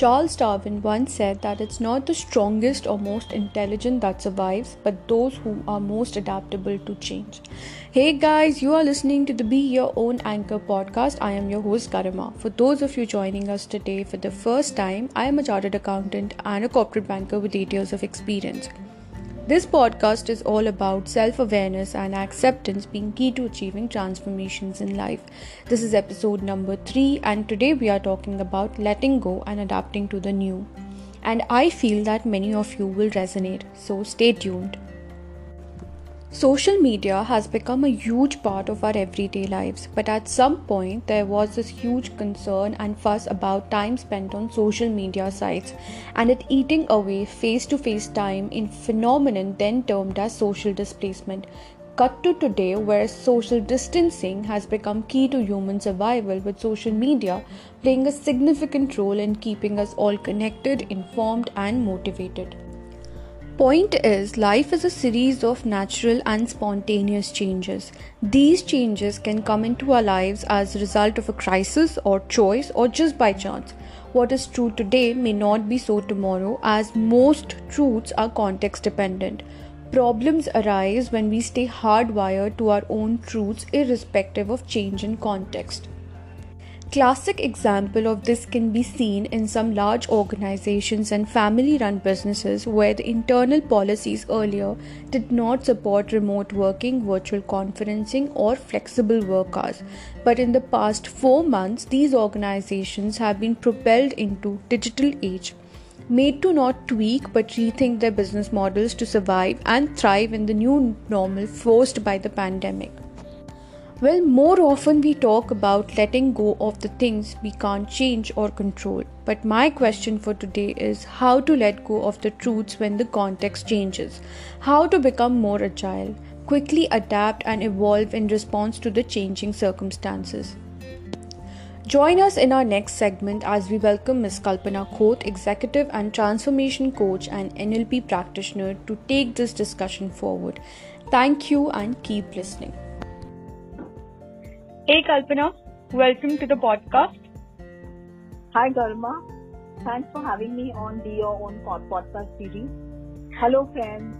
Charles Darwin once said that it's not the strongest or most intelligent that survives, but those who are most adaptable to change. Hey guys, you are listening to the Be Your Own Anchor podcast. I am your host Garima. For those of you joining us today for the first time, I am a chartered accountant and a corporate banker with 8 years of experience. This podcast is all about self awareness and acceptance being key to achieving transformations in life. This is episode number 3, and today we are talking about letting go and adapting to the new. And I feel that many of you will resonate, so stay tuned. Social media has become a huge part of our everyday lives, but at some point there was this huge concern and fuss about time spent on social media sites and it eating away face to face time in phenomenon then termed as social displacement. Cut to today, where social distancing has become key to human survival, with social media playing a significant role in keeping us all connected, informed, and motivated. Point is, life is a series of natural and spontaneous changes. These changes can come into our lives as a result of a crisis or choice or just by chance. What is true today may not be so tomorrow, as most truths are context dependent. Problems arise when we stay hardwired to our own truths irrespective of change in context. Classic example of this can be seen in some large organizations and family run businesses where the internal policies earlier did not support remote working, virtual conferencing or flexible work hours. But in the past 4 months these organizations have been propelled into digital age made to not tweak but rethink their business models to survive and thrive in the new normal forced by the pandemic. Well, more often we talk about letting go of the things we can't change or control. But my question for today is how to let go of the truths when the context changes, how to become more agile, quickly adapt and evolve in response to the changing circumstances. Join us in our next segment as we welcome Ms. Kalpana Khote, Executive and Transformation Coach and NLP Practitioner, to take this discussion forward. Thank you and keep listening. Hey Kalpana, welcome to the podcast. Hi Garima, thanks for having me on the Your Own podcast series. Hello friends.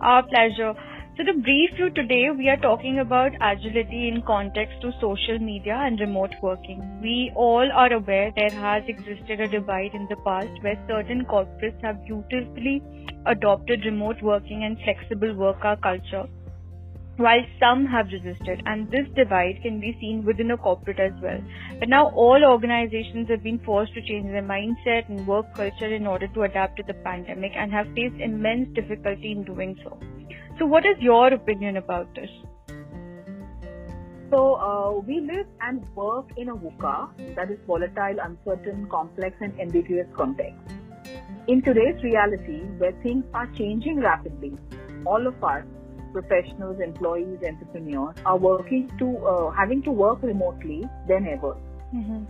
Our pleasure. So, to brief you today, we are talking about agility in context to social media and remote working. We all are aware there has existed a divide in the past where certain corporates have beautifully adopted remote working and flexible work hour culture while some have resisted, and this divide can be seen within a corporate as well. But now all organizations have been forced to change their mindset and work culture in order to adapt to the pandemic and have faced immense difficulty in doing so. So, what is your opinion about this? So, uh, we live and work in a VUCA that is volatile, uncertain, complex, and ambiguous context. In today's reality, where things are changing rapidly, all of us professionals, employees, entrepreneurs are working to uh, having to work remotely than ever. Mm-hmm.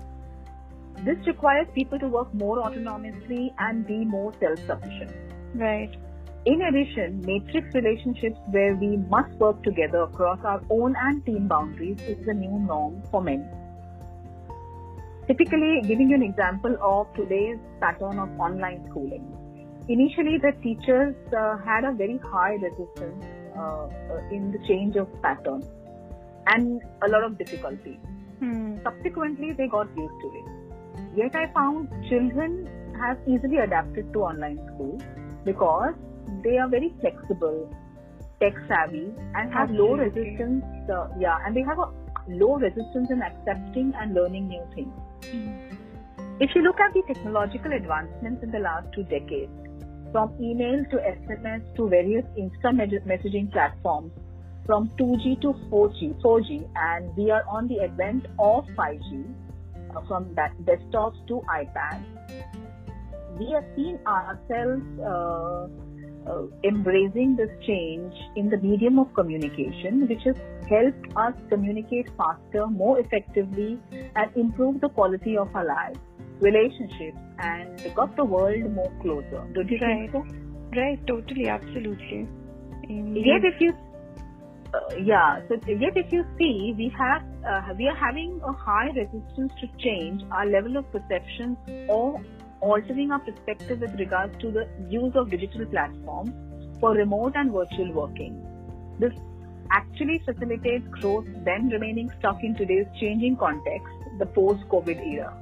This requires people to work more autonomously and be more self-sufficient. Right. In addition, matrix relationships where we must work together across our own and team boundaries is the new norm for many. Typically, giving you an example of today's pattern of online schooling. Initially, the teachers uh, had a very high resistance in the change of pattern and a lot of difficulty. Hmm. Subsequently, they got used to it. Yet, I found children have easily adapted to online school because they are very flexible, tech savvy, and have Absolutely. low resistance. Uh, yeah, and they have a low resistance in accepting and learning new things. Hmm. If you look at the technological advancements in the last two decades, from email to SMS to various instant messaging platforms, from 2G to 4G, 4G, and we are on the advent of 5G, uh, from desktops to iPads. We have seen ourselves uh, uh, embracing this change in the medium of communication, which has helped us communicate faster, more effectively, and improve the quality of our lives relationships and got the world more closer. Don't you right. think so? Right, totally, absolutely. Yet if you, uh, yeah, so yet if you see, we have uh, we are having a high resistance to change our level of perceptions or altering our perspective with regards to the use of digital platforms for remote and virtual working. This actually facilitates growth then remaining stuck in today's changing context, the post-COVID era.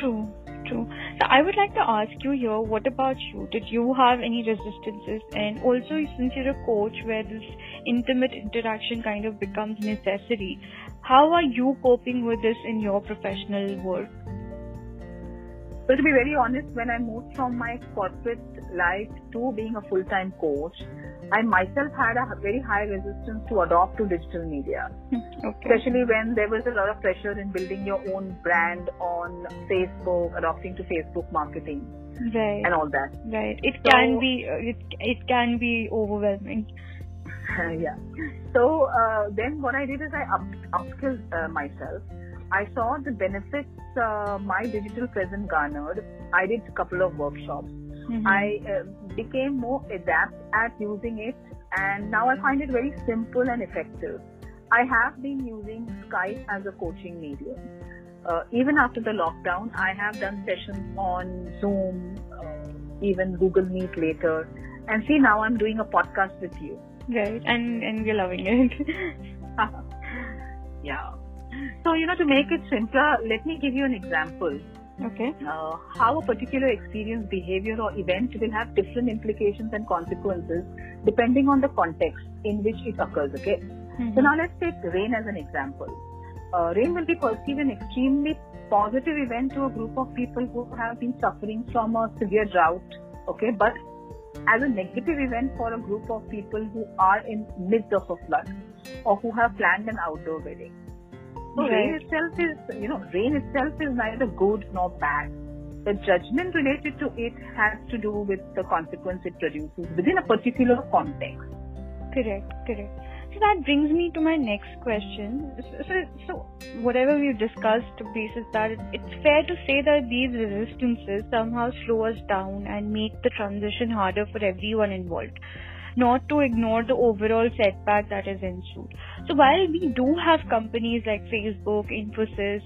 True, true. So I would like to ask you here, what about you? Did you have any resistances? And also, since you're a coach where this intimate interaction kind of becomes necessary, how are you coping with this in your professional work? So to be very honest, when I moved from my corporate life to being a full-time coach, I myself had a very high resistance to adopt to digital media. Okay. Especially when there was a lot of pressure in building your own brand on Facebook, adopting to Facebook marketing. Right. And all that. Right. It so, can be it, it can be overwhelming. yeah. So uh, then what I did is I up, upskilled uh, myself I saw the benefits uh, my digital presence garnered. I did a couple of workshops. Mm-hmm. I uh, became more adept at using it, and now I find it very simple and effective. I have been using Skype as a coaching medium. Uh, even after the lockdown, I have done sessions on Zoom, uh, even Google Meet later. And see, now I'm doing a podcast with you. Right, and and we're loving it. yeah. So, you know, to make it simpler, let me give you an example. Okay. Uh, how a particular experience, behavior, or event will have different implications and consequences depending on the context in which it occurs. Okay. Mm-hmm. So now let's take rain as an example. Uh, rain will be perceived an extremely positive event to a group of people who have been suffering from a severe drought. Okay, but as a negative event for a group of people who are in midst of a flood or who have planned an outdoor wedding. So right. rain itself is, you know, rain itself is neither good nor bad. The judgment related to it has to do with the consequence it produces within a particular context. Correct, correct. So that brings me to my next question. So, so, so whatever we've discussed basis that, it's fair to say that these resistances somehow slow us down and make the transition harder for everyone involved not to ignore the overall setback that is ensued. So while we do have companies like Facebook, Infosys,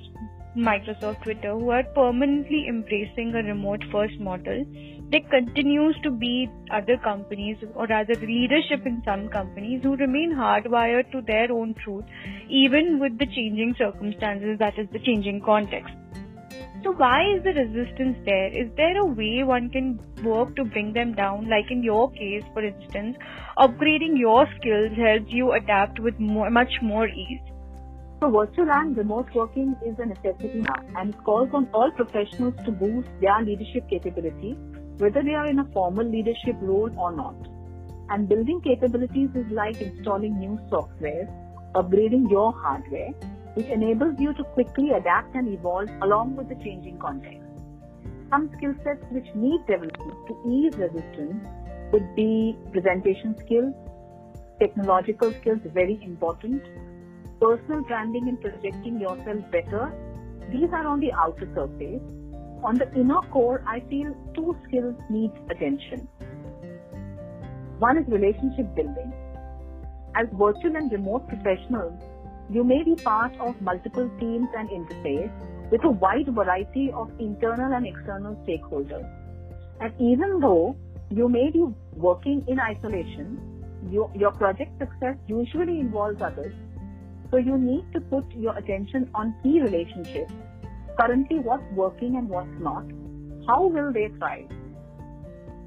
Microsoft, Twitter who are permanently embracing a remote first model, there continues to be other companies or rather leadership in some companies who remain hardwired to their own truth even with the changing circumstances that is the changing context. So why is the resistance there? Is there a way one can work to bring them down? Like in your case, for instance, upgrading your skills helps you adapt with more, much more ease. So virtual and remote working is a necessity now and it calls on all professionals to boost their leadership capability, whether they are in a formal leadership role or not. And building capabilities is like installing new software, upgrading your hardware, which enables you to quickly adapt and evolve along with the changing context. Some skill sets which need development to ease resistance would be presentation skills, technological skills very important, personal branding and projecting yourself better. These are on the outer surface. On the inner core, I feel two skills need attention. One is relationship building. As virtual and remote professionals, you may be part of multiple teams and interface with a wide variety of internal and external stakeholders. And even though you may be working in isolation, your, your project success usually involves others. So you need to put your attention on key relationships. Currently, what's working and what's not. How will they thrive?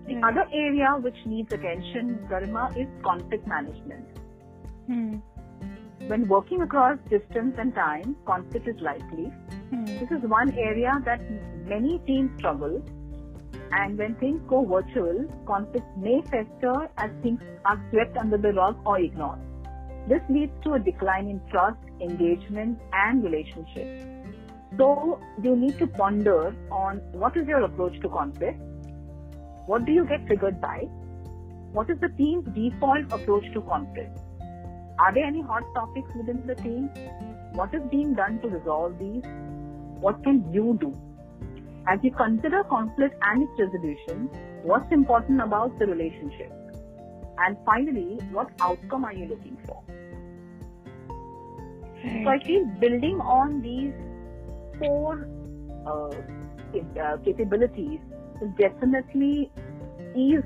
The mm. other area which needs attention, Garima, is conflict management. Mm. When working across distance and time, conflict is likely. Hmm. This is one area that many teams struggle. And when things go virtual, conflict may fester as things are swept under the rug or ignored. This leads to a decline in trust, engagement, and relationships. So you need to ponder on what is your approach to conflict? What do you get triggered by? What is the team's default approach to conflict? Are there any hot topics within the team? What is being done to resolve these? What can you do? As you consider conflict and its resolution, what's important about the relationship? And finally, what outcome are you looking for? So I feel building on these four uh, uh, capabilities will definitely ease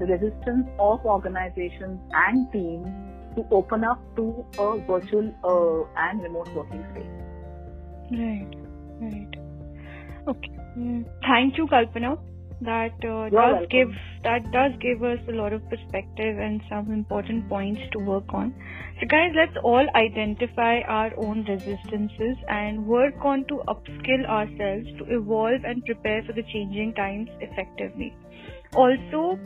the resistance of organizations and teams to open up to a virtual uh, and remote working space. Right, right. Okay. Mm. Thank you, Kalpana. That uh, does welcome. give that does give us a lot of perspective and some important points to work on. So, guys, let's all identify our own resistances and work on to upskill ourselves to evolve and prepare for the changing times effectively. Also,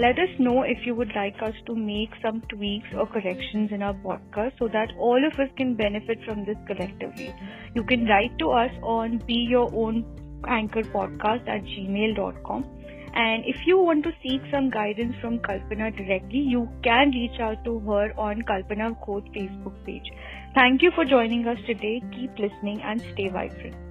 let us know if you would like us to make some tweaks or corrections in our podcast so that all of us can benefit from this collectively. You can write to us on Be Your Own Anchor Podcast at gmail.com. And if you want to seek some guidance from Kalpana directly, you can reach out to her on Kalpana Khote Facebook page. Thank you for joining us today. Keep listening and stay vibrant.